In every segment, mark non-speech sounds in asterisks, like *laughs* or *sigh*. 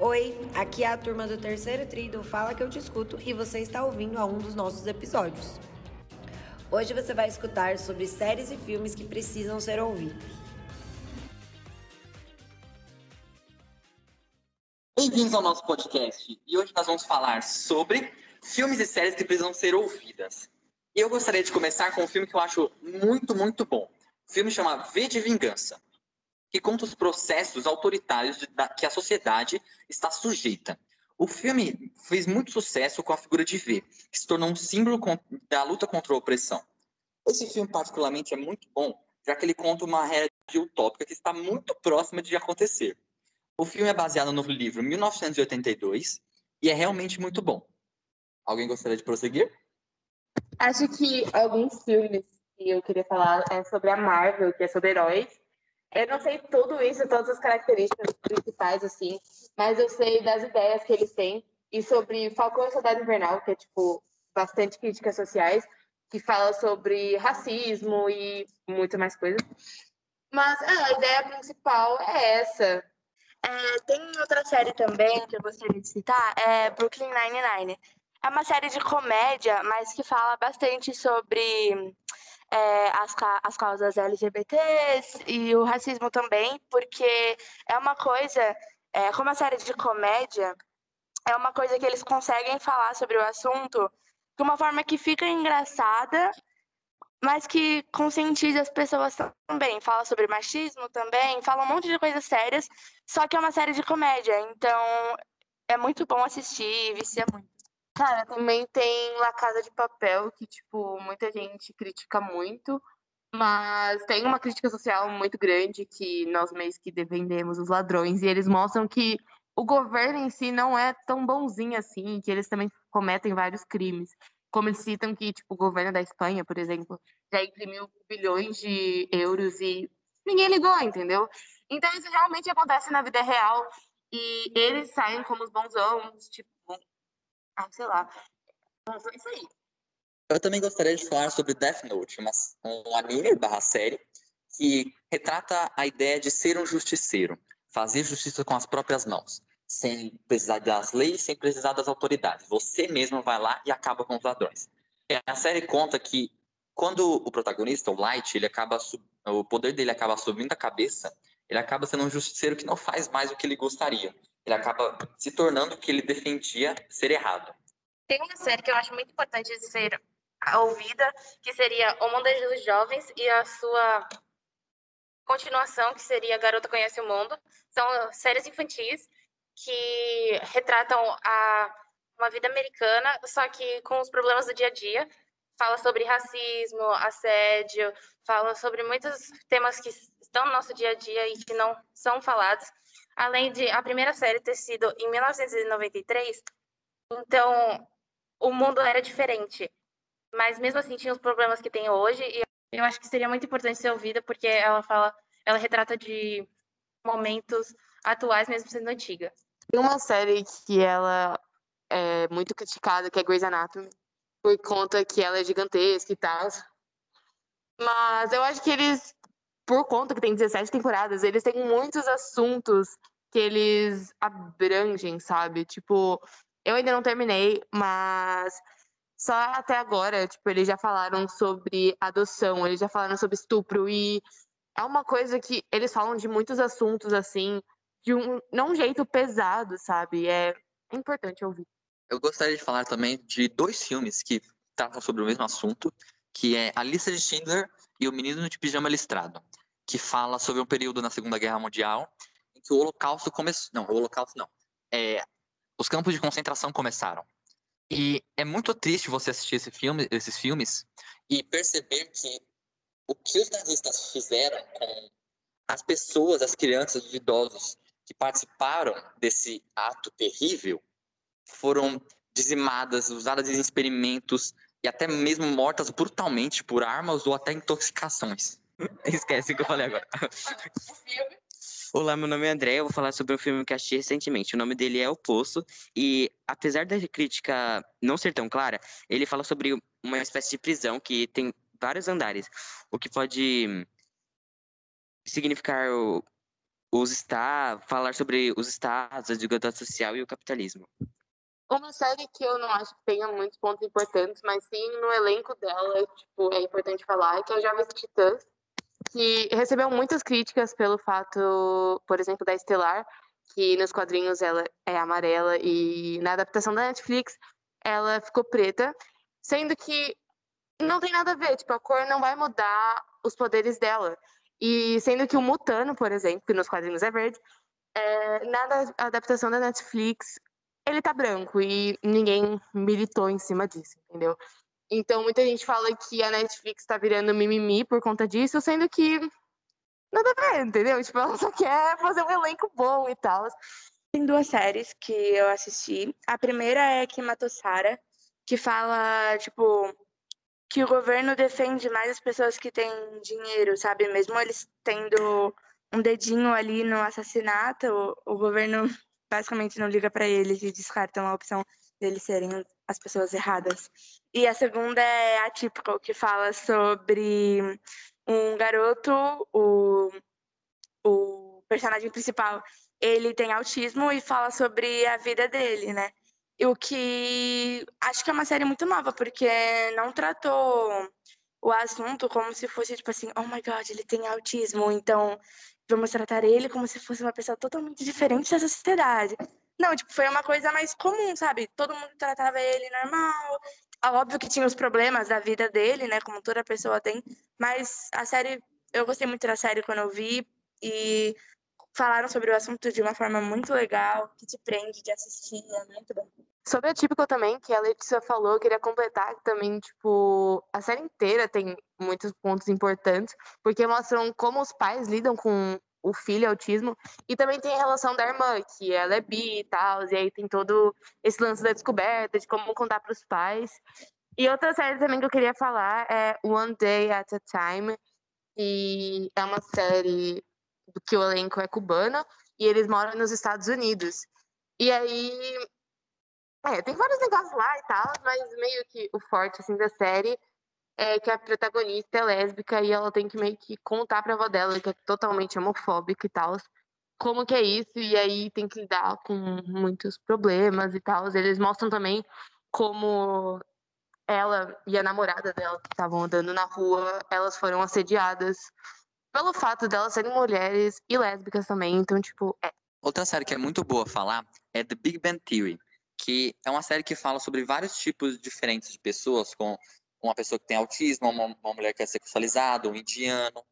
Oi, aqui é a turma do terceiro tri do Fala Que Eu Te Escuto e você está ouvindo a um dos nossos episódios. Hoje você vai escutar sobre séries e filmes que precisam ser ouvidos. Bem-vindos ao nosso podcast e hoje nós vamos falar sobre filmes e séries que precisam ser ouvidas. Eu gostaria de começar com um filme que eu acho muito, muito bom. O filme chama V de Vingança que conta os processos autoritários que a sociedade está sujeita. O filme fez muito sucesso com a figura de V, que se tornou um símbolo da luta contra a opressão. Esse filme, particularmente, é muito bom, já que ele conta uma realidade utópica que está muito próxima de acontecer. O filme é baseado no livro 1982 e é realmente muito bom. Alguém gostaria de prosseguir? Acho que alguns filmes que eu queria falar é sobre a Marvel, que é sobre heróis, eu não sei tudo isso, todas as características principais, assim, mas eu sei das ideias que eles têm. E sobre Falcão e Soldado Invernal, que é, tipo, bastante críticas sociais, que fala sobre racismo e muito mais coisas. Mas é, a ideia principal é essa. É, tem outra série também que eu gostaria de citar, é Brooklyn Nine-Nine. É uma série de comédia, mas que fala bastante sobre é, as, as causas LGBTs e o racismo também, porque é uma coisa, é, como a série de comédia, é uma coisa que eles conseguem falar sobre o assunto de uma forma que fica engraçada, mas que conscientiza as pessoas também. Fala sobre machismo também, fala um monte de coisas sérias, só que é uma série de comédia, então é muito bom assistir, vicia muito. Cara, também tem La Casa de Papel, que, tipo, muita gente critica muito, mas tem uma crítica social muito grande que nós meio que defendemos os ladrões, e eles mostram que o governo em si não é tão bonzinho assim, que eles também cometem vários crimes. Como eles citam que, tipo, o governo da Espanha, por exemplo, já imprimiu bilhões de euros e ninguém ligou, entendeu? Então isso realmente acontece na vida real e eles saem como os bonzões, tipo, ah, sei lá. Mas é isso aí. Eu também gostaria de falar sobre Death Note, uma, um anime barra série que retrata a ideia de ser um justiceiro, fazer justiça com as próprias mãos, sem precisar das leis, sem precisar das autoridades. Você mesmo vai lá e acaba com os ladrões. A série conta que quando o protagonista, o Light, ele acaba o poder dele acaba subindo a cabeça, ele acaba sendo um justiceiro que não faz mais o que ele gostaria ele acaba se tornando o que ele defendia ser errado. Tem uma série que eu acho muito importante ser ouvida, que seria O Mundo dos Jovens e a sua continuação, que seria Garota Conhece o Mundo. São séries infantis que retratam a, uma vida americana, só que com os problemas do dia a dia. Fala sobre racismo, assédio, fala sobre muitos temas que estão no nosso dia a dia e que não são falados além de a primeira série ter sido em 1993, então o mundo era diferente. Mas mesmo assim tinha os problemas que tem hoje e eu acho que seria muito importante ser ouvida porque ela fala, ela retrata de momentos atuais mesmo sendo antiga. Tem uma série que ela é muito criticada, que é Grey's Anatomy, por conta que ela é gigantesca e tal. Mas eu acho que eles por conta que tem 17 temporadas, eles têm muitos assuntos que eles abrangem, sabe? Tipo, eu ainda não terminei, mas só até agora, tipo, eles já falaram sobre adoção, eles já falaram sobre estupro e é uma coisa que eles falam de muitos assuntos assim, de um não um jeito pesado, sabe? É, importante ouvir. Eu gostaria de falar também de dois filmes que tratam sobre o mesmo assunto, que é A Lista de Schindler e O Menino de Pijama Listrado, que fala sobre um período na Segunda Guerra Mundial em que o Holocausto começou. Não, o Holocausto não. É, os campos de concentração começaram. E é muito triste você assistir esse filme, esses filmes e perceber que o que os nazistas fizeram com as pessoas, as crianças, os idosos que participaram desse ato terrível foram dizimadas, usadas em experimentos e até mesmo mortas brutalmente por armas ou até intoxicações. *laughs* Esquece o que eu falei agora. *laughs* Olá, meu nome é André, eu vou falar sobre um filme que assisti recentemente. O nome dele é O Poço, e apesar da crítica não ser tão clara, ele fala sobre uma espécie de prisão que tem vários andares, o que pode significar o, os está falar sobre os estados, a desigualdade social e o capitalismo. Uma série que eu não acho que tenha muitos pontos importantes, mas sim no elenco dela, tipo, é importante falar, que é Jovens Titãs, que recebeu muitas críticas pelo fato, por exemplo, da Estelar, que nos quadrinhos ela é amarela e na adaptação da Netflix ela ficou preta, sendo que não tem nada a ver, tipo, a cor não vai mudar os poderes dela. E sendo que o Mutano, por exemplo, que nos quadrinhos é verde, é, na adaptação da Netflix, ele tá branco e ninguém militou em cima disso, entendeu? Então muita gente fala que a Netflix tá virando mimimi por conta disso, sendo que nada a ver, entendeu? Tipo, ela só quer fazer um elenco bom e tal. Tem duas séries que eu assisti. A primeira é Kimatosara, que fala, tipo, que o governo defende mais as pessoas que têm dinheiro, sabe? Mesmo eles tendo um dedinho ali no assassinato, o, o governo basicamente não liga para eles e descartam a opção deles serem as pessoas erradas. E a segunda é a Typical, que fala sobre um garoto, o, o personagem principal, ele tem autismo e fala sobre a vida dele, né? O que acho que é uma série muito nova, porque não tratou o assunto como se fosse tipo assim, oh my god, ele tem autismo, então vamos tratar ele como se fosse uma pessoa totalmente diferente dessa sociedade. Não, tipo, foi uma coisa mais comum, sabe? Todo mundo tratava ele normal. Óbvio que tinha os problemas da vida dele, né? Como toda pessoa tem. Mas a série, eu gostei muito da série quando eu vi. E falaram sobre o assunto de uma forma muito legal, que te prende de assistir, é muito bom. Sobre a Típico também, que a Letícia falou, eu queria completar também, tipo, a série inteira tem muitos pontos importantes, porque mostram como os pais lidam com o filho autismo, e também tem a relação da irmã, que ela é bi e tal, e aí tem todo esse lance da descoberta, de como contar para os pais. E outra série também que eu queria falar é One Day at a Time, e é uma série que o elenco é cubano, e eles moram nos Estados Unidos. E aí, é, tem vários negócios lá e tal, mas meio que o forte, assim, da série é que a protagonista é lésbica e ela tem que meio que contar pra avó dela, que é totalmente homofóbica e tal, como que é isso, e aí tem que lidar com muitos problemas e tal. Eles mostram também como ela e a namorada dela que estavam andando na rua, elas foram assediadas pelo fato delas serem mulheres e lésbicas também, então, tipo, é. Outra série que é muito boa falar é The Big Bang Theory, que é uma série que fala sobre vários tipos diferentes de pessoas com uma pessoa que tem autismo, uma, uma mulher que é sexualizada, um indiano,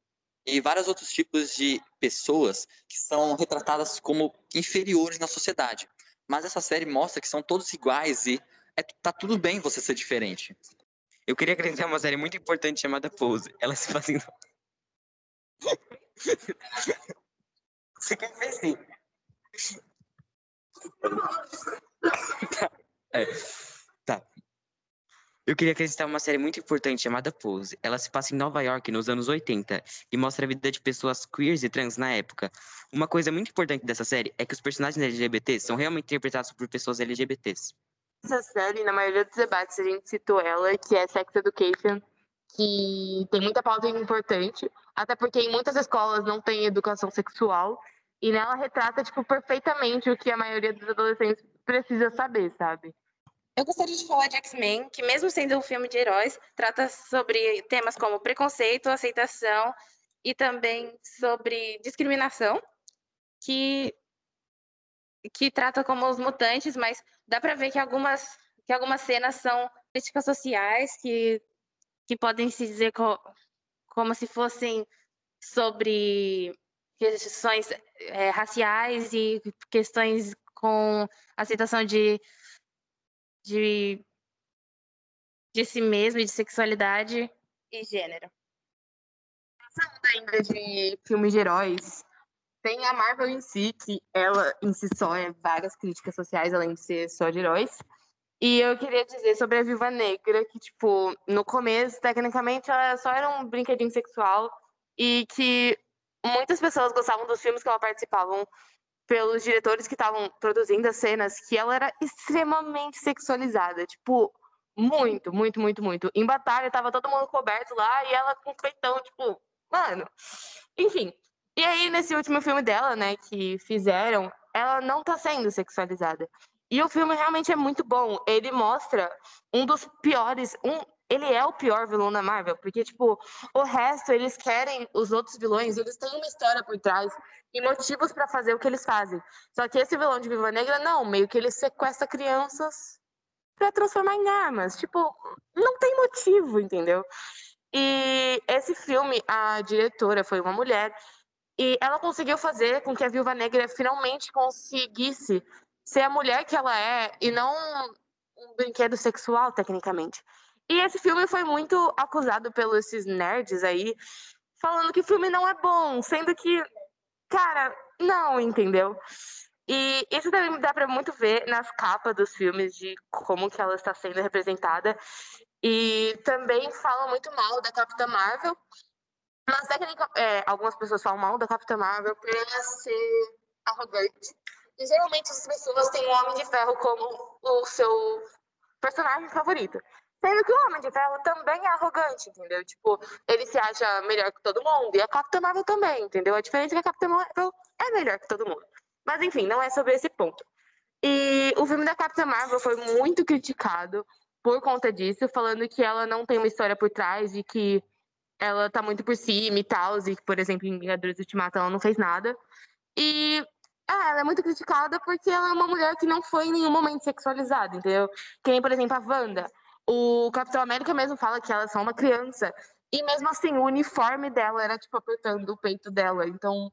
e vários outros tipos de pessoas que são retratadas como inferiores na sociedade. Mas essa série mostra que são todos iguais e é, tá tudo bem você ser diferente. Eu queria acrescentar uma série muito importante chamada Pose. Ela se fazendo. *laughs* Você quer ver sim? *laughs* É. Eu queria acrescentar uma série muito importante chamada Pose. Ela se passa em Nova York nos anos 80 e mostra a vida de pessoas queers e trans na época. Uma coisa muito importante dessa série é que os personagens LGBT são realmente interpretados por pessoas LGBTs. Essa série, na maioria dos debates, a gente citou ela, que é Sex Education, que tem muita pauta importante, até porque em muitas escolas não tem educação sexual, e nela retrata, tipo, perfeitamente o que a maioria dos adolescentes precisa saber, sabe? Eu gostaria de falar de X-Men, que mesmo sendo um filme de heróis, trata sobre temas como preconceito, aceitação e também sobre discriminação, que que trata como os mutantes, mas dá para ver que algumas que algumas cenas são críticas sociais que que podem se dizer co, como se fossem sobre questões é, raciais e questões com aceitação de de, de si mesmo, de sexualidade e gênero. Pensando ainda de filmes de heróis, tem a Marvel em si, que ela em si só é várias críticas sociais, além de ser só de heróis. E eu queria dizer sobre a Viva Negra, que, tipo, no começo, tecnicamente, ela só era um brinquedinho sexual e que muitas pessoas gostavam dos filmes que ela participavam pelos diretores que estavam produzindo as cenas que ela era extremamente sexualizada, tipo, muito, muito, muito, muito. Em batalha tava todo mundo coberto lá e ela com peitão, tipo, mano. Enfim, E aí, nesse último filme dela, né, que fizeram, ela não tá sendo sexualizada. E o filme realmente é muito bom. Ele mostra um dos piores. Um, ele é o pior vilão da Marvel, porque, tipo, o resto, eles querem, os outros vilões, eles têm uma história por trás e motivos para fazer o que eles fazem. Só que esse vilão de Viva Negra, não, meio que ele sequestra crianças para transformar em armas. Tipo, não tem motivo, entendeu? E esse filme, a diretora foi uma mulher, e ela conseguiu fazer com que a Viúva Negra finalmente conseguisse ser a mulher que ela é e não um brinquedo sexual, tecnicamente. E esse filme foi muito acusado pelos esses nerds aí, falando que o filme não é bom, sendo que, cara, não, entendeu? E isso também dá para muito ver nas capas dos filmes de como que ela está sendo representada. E também fala muito mal da Capitã Marvel. Mas técnica, é, algumas pessoas falam mal da Capitã Marvel por ela ser arrogante. E geralmente as pessoas têm o Homem de Ferro como o seu personagem favorito. Sendo que o Homem de Ferro também é arrogante, entendeu? Tipo, ele se acha melhor que todo mundo. E a Capitã Marvel também, entendeu? A diferença é que a Capitã Marvel é melhor que todo mundo. Mas enfim, não é sobre esse ponto. E o filme da Capitã Marvel foi muito criticado por conta disso, falando que ela não tem uma história por trás e que ela tá muito por cima e tal, e que, por exemplo, em Vingadores Ultimato ela não fez nada. E é, ela é muito criticada porque ela é uma mulher que não foi em nenhum momento sexualizada, entendeu? Que nem, por exemplo, a Wanda. O Capitão América mesmo fala que ela é só uma criança. E mesmo assim, o uniforme dela era, tipo, apertando o peito dela. Então,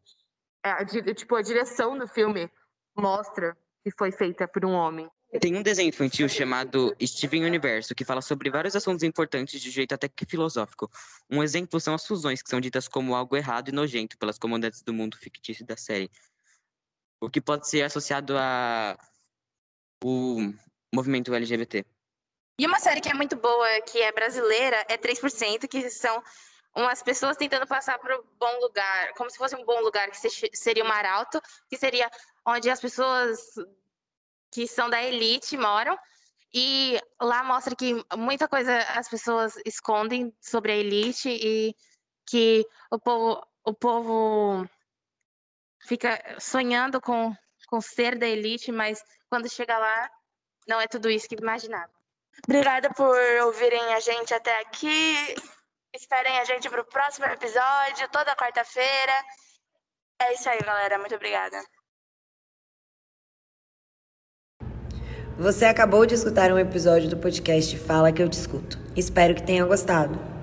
é, a, tipo, a direção do filme mostra que foi feita por um homem. Tem um desenho infantil chamado Steven Universo, que fala sobre vários assuntos importantes de jeito até que filosófico. Um exemplo são as fusões, que são ditas como algo errado e nojento pelas comandantes do mundo fictício da série. O que pode ser associado a o movimento LGBT. E uma série que é muito boa, que é brasileira, é 3%, que são umas pessoas tentando passar para um bom lugar, como se fosse um bom lugar, que seria o Mar Alto, que seria onde as pessoas que são da elite moram. E lá mostra que muita coisa as pessoas escondem sobre a elite e que o povo, o povo fica sonhando com, com ser da elite, mas quando chega lá, não é tudo isso que imaginava. Obrigada por ouvirem a gente até aqui. Esperem a gente para o próximo episódio, toda quarta-feira. É isso aí, galera. Muito obrigada. Você acabou de escutar um episódio do podcast Fala que eu discuto. Espero que tenha gostado.